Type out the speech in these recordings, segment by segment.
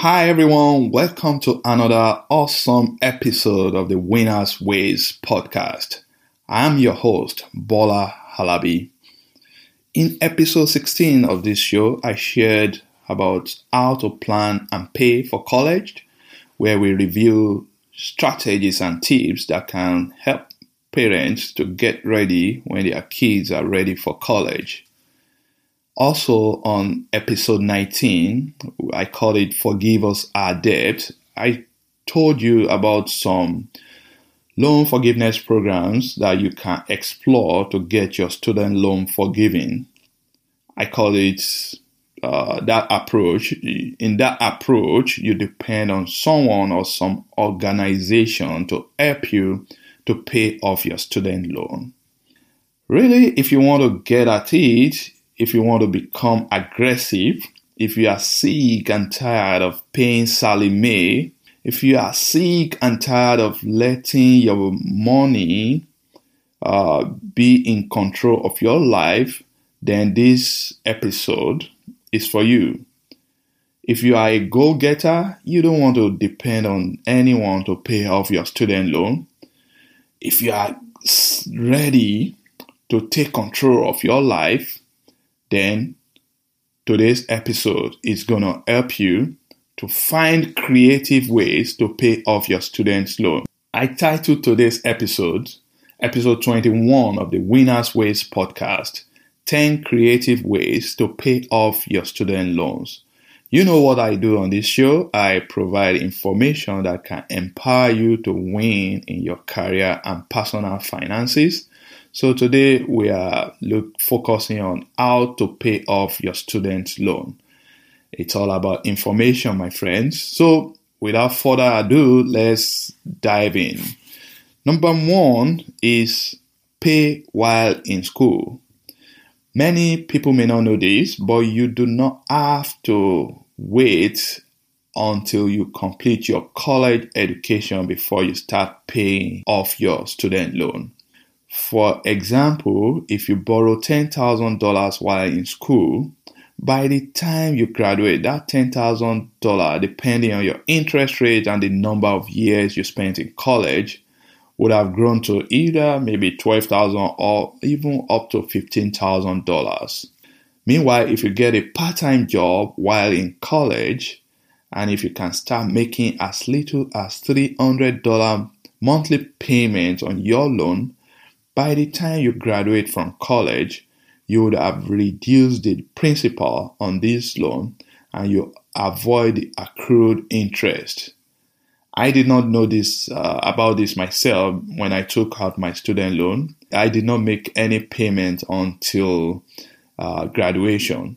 Hi everyone, welcome to another awesome episode of the Winners Ways podcast. I'm your host, Bola Halabi. In episode 16 of this show, I shared about how to plan and pay for college, where we review strategies and tips that can help parents to get ready when their kids are ready for college. Also, on episode 19, I call it Forgive Us Our Debt. I told you about some loan forgiveness programs that you can explore to get your student loan forgiven. I call it uh, that approach. In that approach, you depend on someone or some organization to help you to pay off your student loan. Really, if you want to get at it, if you want to become aggressive, if you are sick and tired of paying Sallie Mae, if you are sick and tired of letting your money uh, be in control of your life, then this episode is for you. If you are a go getter, you don't want to depend on anyone to pay off your student loan. If you are ready to take control of your life, then today's episode is going to help you to find creative ways to pay off your student's loan. I titled today's episode, episode 21 of the Winners Ways podcast, 10 creative ways to pay off your student loans. You know what I do on this show? I provide information that can empower you to win in your career and personal finances so today we are look, focusing on how to pay off your student loan. It's all about information, my friends. So without further ado, let's dive in. Number one is pay while in school. Many people may not know this, but you do not have to wait until you complete your college education before you start paying off your student loan. For example, if you borrow $10,000 while in school, by the time you graduate, that $10,000, depending on your interest rate and the number of years you spent in college, would have grown to either maybe 12,000 or even up to $15,000. Meanwhile, if you get a part time job while in college, and if you can start making as little as $300 monthly payment on your loan, by the time you graduate from college, you would have reduced the principal on this loan and you avoid the accrued interest. I did not know this uh, about this myself when I took out my student loan. I did not make any payment until uh, graduation.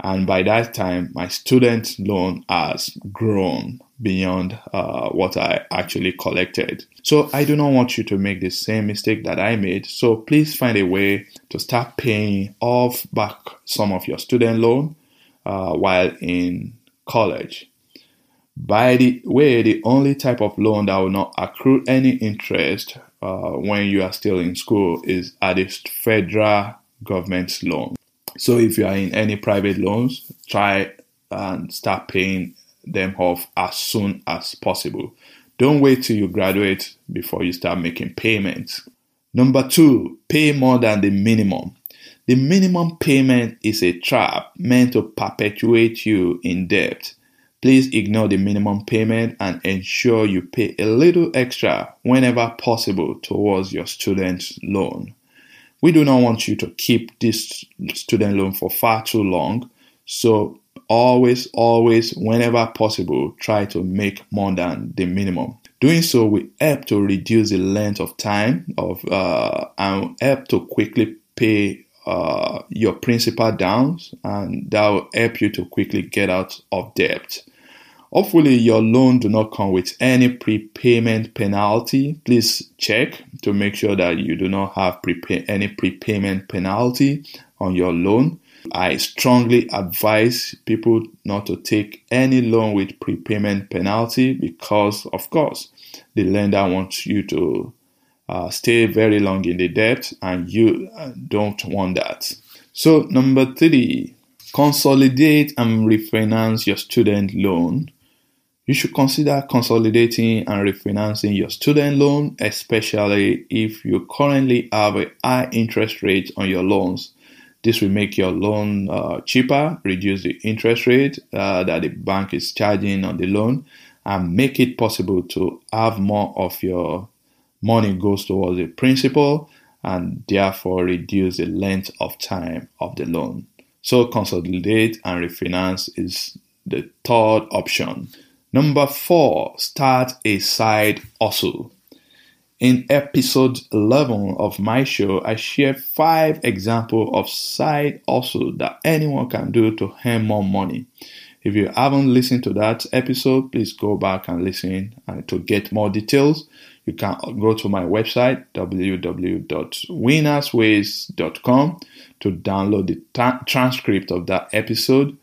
And by that time, my student loan has grown beyond uh, what I actually collected. So I do not want you to make the same mistake that I made. So please find a way to start paying off back some of your student loan uh, while in college. By the way, the only type of loan that will not accrue any interest uh, when you are still in school is at the federal government loan. So if you are in any private loans, try and start paying them off as soon as possible. Don't wait till you graduate before you start making payments. Number two, pay more than the minimum. The minimum payment is a trap meant to perpetuate you in debt. Please ignore the minimum payment and ensure you pay a little extra whenever possible towards your student loan. We do not want you to keep this student loan for far too long, so always, always, whenever possible, try to make more than the minimum. Doing so will help to reduce the length of time of uh, and help to quickly pay uh, your principal down, and that will help you to quickly get out of debt. Hopefully your loan do not come with any prepayment penalty. Please check to make sure that you do not have prepay- any prepayment penalty on your loan. I strongly advise people not to take any loan with prepayment penalty because, of course, the lender wants you to uh, stay very long in the debt and you uh, don't want that. So, number three, consolidate and refinance your student loan. You should consider consolidating and refinancing your student loan, especially if you currently have a high interest rate on your loans. This will make your loan uh, cheaper, reduce the interest rate uh, that the bank is charging on the loan, and make it possible to have more of your money goes towards the principal and therefore reduce the length of time of the loan. So consolidate and refinance is the third option. Number four, start a side hustle. In episode 11 of my show, I share five examples of side hustle that anyone can do to earn more money. If you haven't listened to that episode, please go back and listen. And to get more details, you can go to my website www.winnersways.com to download the ta- transcript of that episode.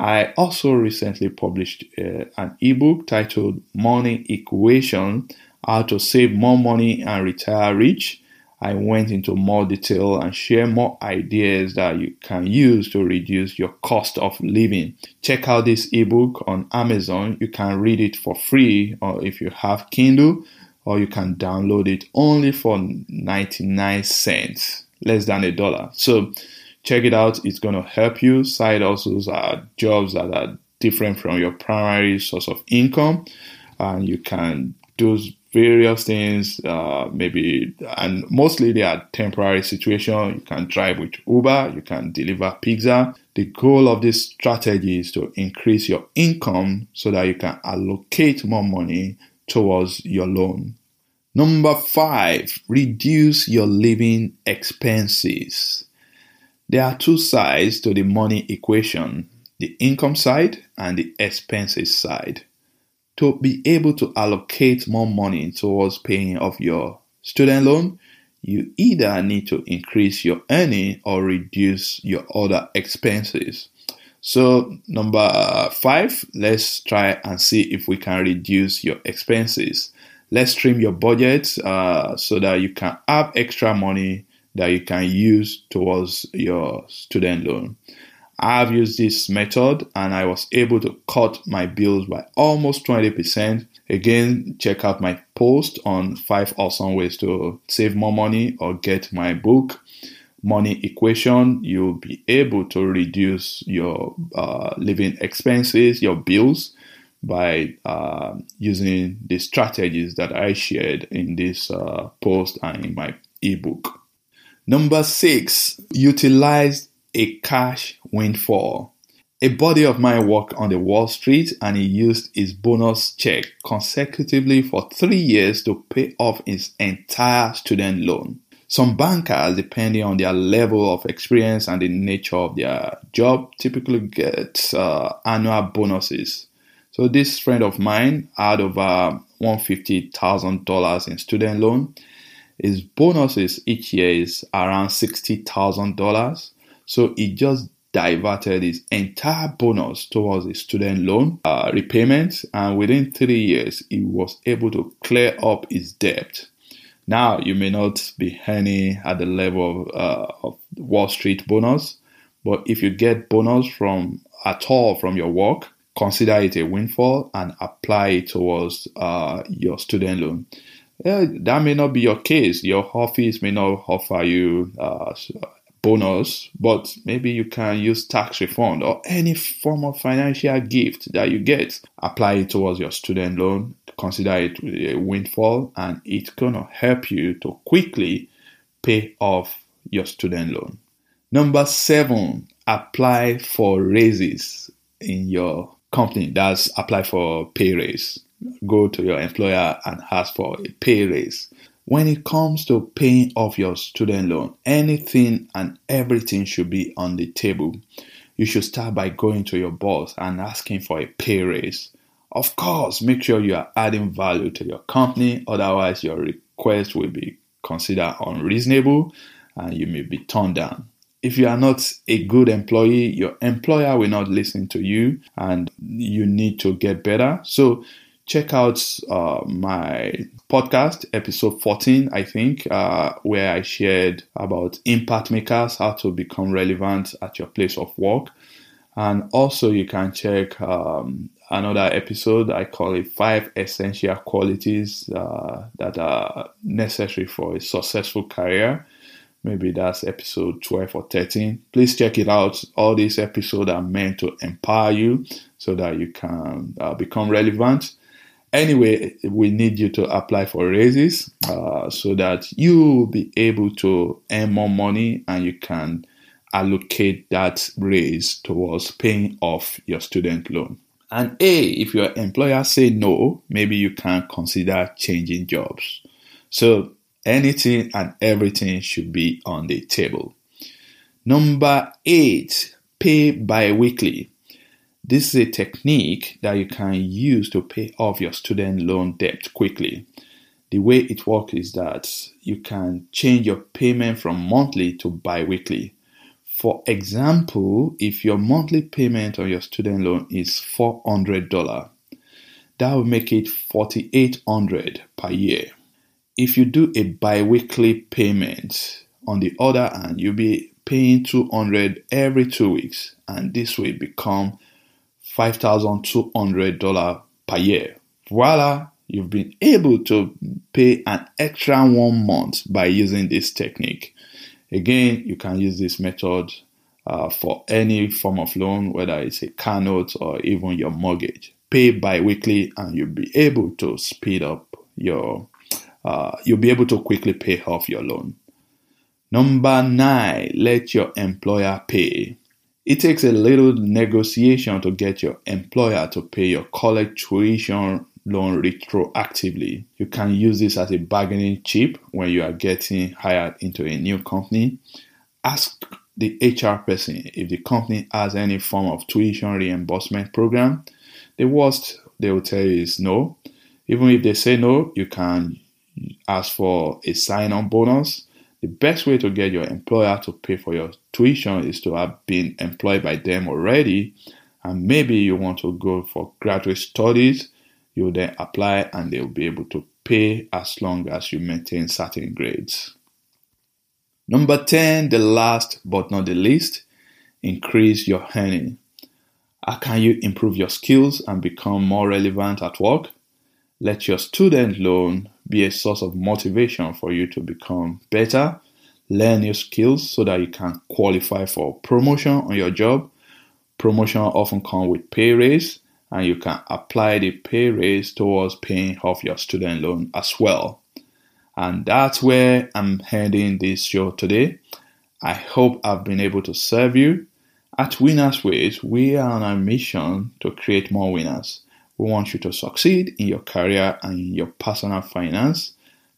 I also recently published uh, an ebook titled Money Equation how to save more money and retire rich. I went into more detail and share more ideas that you can use to reduce your cost of living. Check out this ebook on Amazon. You can read it for free or if you have Kindle or you can download it only for 99 cents, less than a dollar. So check it out. It's going to help you. Side hustles are jobs that are different from your primary source of income and you can do various things, uh, maybe, and mostly they are temporary situation. You can drive with Uber, you can deliver pizza. The goal of this strategy is to increase your income so that you can allocate more money towards your loan. Number five, reduce your living expenses. There are two sides to the money equation the income side and the expenses side to be able to allocate more money towards paying off your student loan, you either need to increase your earning or reduce your other expenses. So, number five, let's try and see if we can reduce your expenses. Let's trim your budget uh, so that you can have extra money that you can use towards your student loan. I've used this method and I was able to cut my bills by almost 20%. Again, check out my post on five awesome ways to save more money or get my book, Money Equation. You'll be able to reduce your uh, living expenses, your bills, by uh, using the strategies that I shared in this uh, post and in my ebook. Number six, utilize a cash windfall. A buddy of mine worked on the Wall Street and he used his bonus check consecutively for three years to pay off his entire student loan. Some bankers, depending on their level of experience and the nature of their job, typically get uh, annual bonuses. So this friend of mine had over $150,000 in student loan. His bonuses each year is around $60,000. So he just diverted his entire bonus towards his student loan uh, and within three years, he was able to clear up his debt. Now, you may not be earning at the level of, uh, of Wall Street bonus, but if you get bonus from at all from your work, consider it a windfall and apply it towards uh, your student loan. Yeah, that may not be your case. Your office may not offer you uh, bonus, but maybe you can use tax refund or any form of financial gift that you get. Apply it towards your student loan, consider it a windfall, and it's gonna help you to quickly pay off your student loan. Number seven, apply for raises in your company. That's apply for pay raise. Go to your employer and ask for a pay raise. When it comes to paying off your student loan, anything and everything should be on the table. You should start by going to your boss and asking for a pay raise. Of course, make sure you are adding value to your company, otherwise, your request will be considered unreasonable and you may be turned down. If you are not a good employee, your employer will not listen to you and you need to get better. So, check out uh, my podcast, episode 14, I think, uh, where I shared about impact makers, how to become relevant at your place of work. And also, you can check um, another episode. I call it Five Essential Qualities uh, that are necessary for a successful career. Maybe that's episode 12 or 13. Please check it out. All these episodes are meant to empower you so that you can uh, become relevant. Anyway, we need you to apply for raises uh, so that you will be able to earn more money and you can allocate that raise towards paying off your student loan. And A, if your employer say no, maybe you can consider changing jobs. So anything and everything should be on the table. Number eight, pay bi-weekly. This is a technique that you can use to pay off your student loan debt quickly. The way it works is that you can change your payment from monthly to bi-weekly. For example, if your monthly payment on your student loan is $400, that will make it $4,800 per year. If you do a bi-weekly payment, on the other hand, you'll be paying 200 every two weeks, and this will become $5,200 per year. Voila, you've been able to pay an extra one month by using this technique. Again, you can use this method uh, for any form of loan, whether it's a car note or even your mortgage. Pay bi-weekly and you'll be able to speed up your, uh, you'll be able to quickly pay off your loan. Number nine, let your employer pay. It takes a little negotiation to get your employer to pay your college tuition loan retroactively. You can use this as a bargaining chip when you are getting hired into a new company. Ask the HR person if the company has any form of tuition reimbursement program. The worst they will tell you is no. Even if they say no, you can ask for a sign on bonus. The best way to get your employer to pay for your tuition is to have been employed by them already, and maybe you want to go for graduate studies you then apply and they'll be able to pay as long as you maintain certain grades. Number 10, the last but not the least, increase your earning. How can you improve your skills and become more relevant at work? Let your student loan be a source of motivation for you to become better, learn new skills so that you can qualify for promotion on your job. Promotion often comes with pay raise and you can apply the pay raise towards paying off your student loan as well. And that's where I'm heading this show today. I hope I've been able to serve you. At Winners Ways, we are on a mission to create more winners. We want you to succeed in your career and in your personal finance.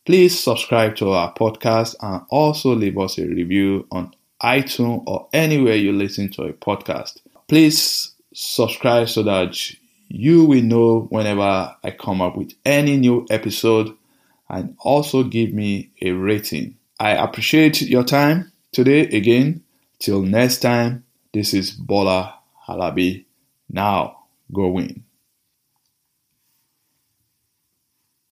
Please subscribe to our podcast and also leave us a review on iTunes or anywhere you listen to a podcast. Please subscribe so that you will know whenever I come up with any new episode and also give me a rating. I appreciate your time today again. Till next time, this is Bola Halabi. Now, go win.